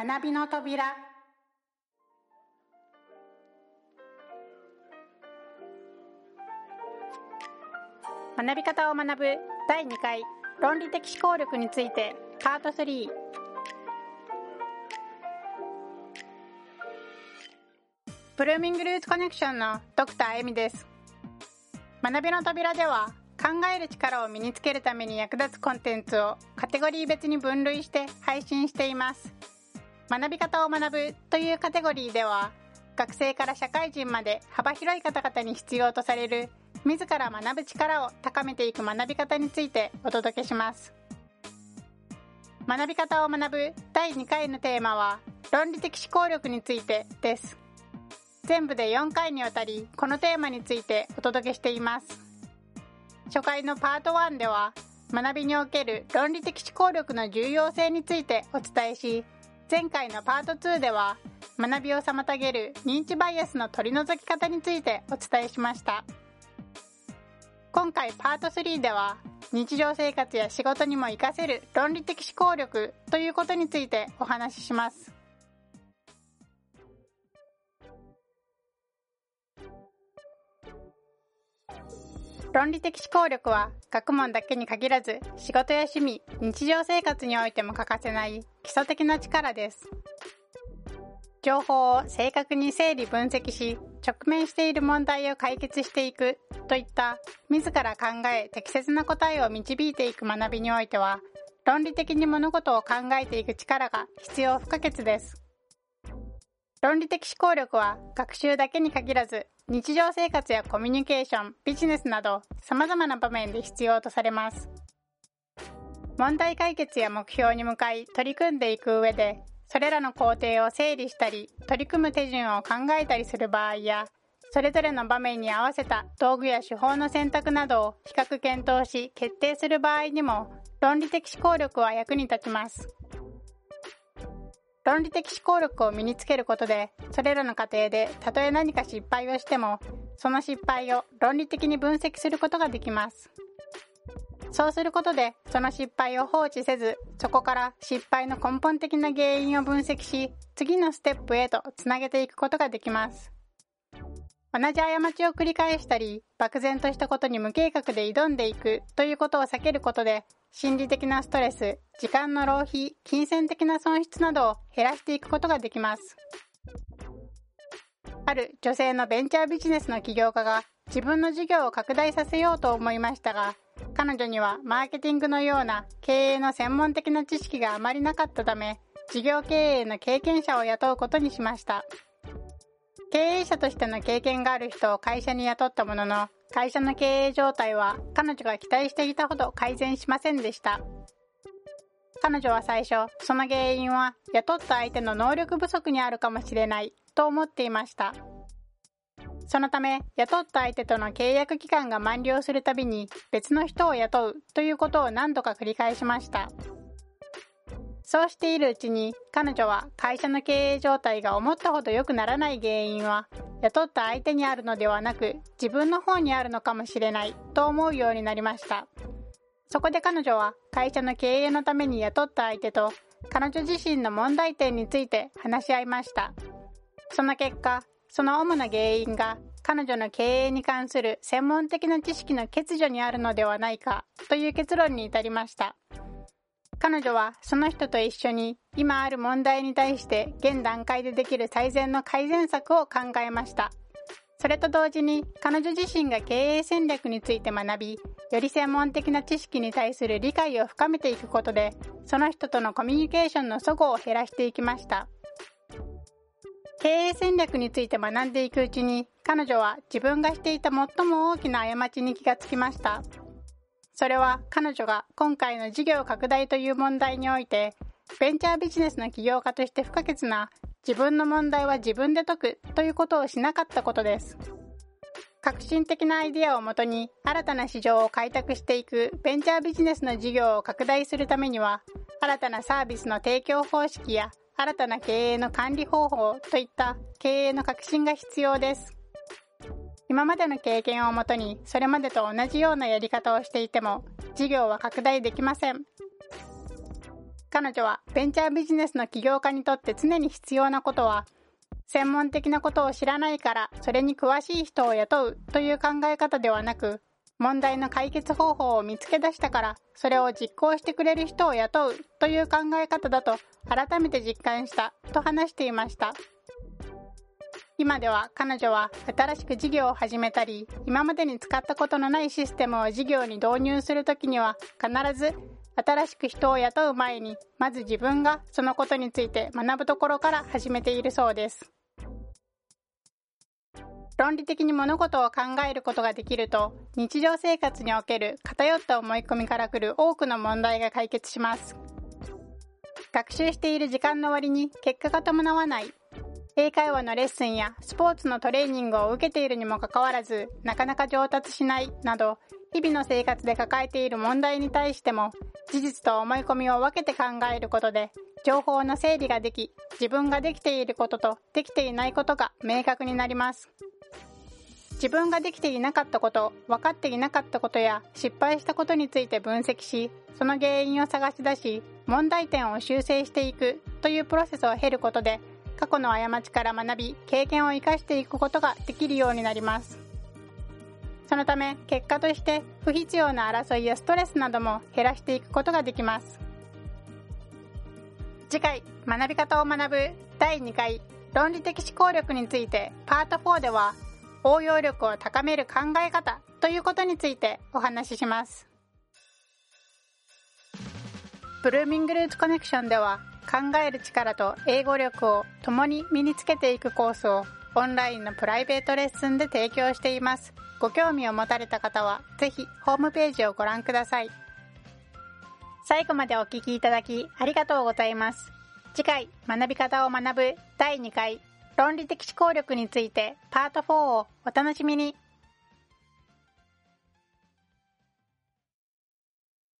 学びの扉。学び方を学ぶ第2回論理的思考力についてパート3ブルーミングルーツコネクションのドクターエミです。学びの扉では考える力を身につけるために役立つコンテンツをカテゴリー別に分類して配信しています。学び方を学ぶというカテゴリーでは学生から社会人まで幅広い方々に必要とされる自ら学ぶ力を高めていく学び方についてお届けします。学び方を学ぶ第2回のテーマは論理的思考力についてです。全部で4回にわたりこのテーマについてお届けしています。初回のパート1では学びにおける論理的思考力の重要性についてお伝えし前回のパート2では学びを妨げる認知バイアスの取り除き方についてお伝えしました。今回パート3では日常生活や仕事にも活かせる論理的思考力ということについてお話しします。論理的思考力は学問だけに限らず仕事や趣味日常生活においても欠かせない基礎的な力です。情報を正確に整理分析し直面している問題を解決していくといった自ら考え適切な答えを導いていく学びにおいては論理的に物事を考えていく力が必要不可欠です。論理的思考力は学習だけに限らず日常生活やコミュニケーションビジネスなど様々な場面で必要とされます。問題解決や目標に向かい取り組んでいく上でそれらの工程を整理したり取り組む手順を考えたりする場合やそれぞれの場面に合わせた道具や手法の選択などを比較検討し決定する場合にも論理的思考力は役に立ちます。論理的思考力を身につけることでそれらの過程でたとえ何か失敗をしてもその失敗を論理的に分析することができます。そうすることでその失敗を放置せずそこから失敗の根本的な原因を分析し次のステップへとつなげていくことができます。同じ過ちを繰り返したり漠然としたことに無計画で挑んでいくということを避けることで心理的なストレス時間の浪費金銭的な損失などを減らしていくことができます。ある女性のベンチャービジネスの起業家が自分の事業を拡大させようと思いましたが彼女にはマーケティングのような経営の専門的な知識があまりなかったため事業経営の経験者を雇うことにしました。経営者としての経験がある人を会社に雇ったものの会社の経営状態は彼女が期待していたほど改善しませんでした。彼女は最初その原因は雇った相手の能力不足にあるかもしれないと思っていました。そのため雇った相手との契約期間が満了するたびに別の人を雇うということを何度か繰り返しました。そうしているうちに彼女は会社の経営状態が思ったほど良くならない原因は雇った相手にあるのではなく自分の方にあるのかもしれないと思うようになりました。そこで彼女は会社の経営のために雇った相手と彼女自身の問題点について話し合いました。その結果その主な原因が彼女の経営に関する専門的な知識の欠如にあるのではないかという結論に至りました。彼女はその人と一緒に今ある問題に対して現段階でできる最善の改善策を考えました。それと同時に彼女自身が経営戦略について学びより専門的な知識に対する理解を深めていくことでその人とのコミュニケーションの齟齬を減らしていきました。経営戦略について学んでいくうちに彼女は自分がしていた最も大きな過ちに気がつきました。それは彼女が今回の事業拡大という問題においてベンチャービジネスの起業家として不可欠な自分の問題は自分で解くということをしなかったことです。革新的なアイデアをもとに新たな市場を開拓していくベンチャービジネスの事業を拡大するためには新たなサービスの提供方式や新たな経営の管理方法といった経営の革新が必要です。今までの経験をもとにそれまでと同じようなやり方をしていても事業は拡大できません。彼女はベンチャービジネスの起業家にとって常に必要なことは専門的なことを知らないからそれに詳しい人を雇うという考え方ではなく問題の解決方法を見つけ出したからそれを実行してくれる人を雇うという考え方だと改めて実感したと話していました。今では彼女は新しく事業を始めたり今までに使ったことのないシステムを事業に導入するときには必ず新しく人を雇う前にまず自分がそのことについて学ぶところから始めているそうです。論理的に物事を考えることができると日常生活における偏った思い込みからくる多くの問題が解決します。学習している時間の割に結果が伴わない。英会話のレッスンやスポーツのトレーニングを受けているにもかかわらずなかなか上達しない。など日々の生活で抱えている問題に対しても事実と思い込みを分けて考えることで情報の整理ができ自分ができていることとできていないことが明確になります。自分ができていなかったこと分かっていなかったことや失敗したことについて分析しその原因を探し出し問題点を修正していくというプロセスを経ることで過去の過ちから学び経験を生かしていくことができるようになります。そのため結果として不必要な争いやストレスなども減らしていくことができます。次回学び方を学ぶ第2回論理的思考力についてパート4では応用力を高める考え方ということについてお話しします。ブルーミングルーツコネクションでは考える力と英語力を共に身につけていくコースをオンラインのプライベートレッスンで提供しています。ご興味を持たれた方はぜひホームページをご覧ください。最後までお聴きいただきありがとうございます。次回学び方を学ぶ第2回論理的思考力についてパート4をお楽しみに。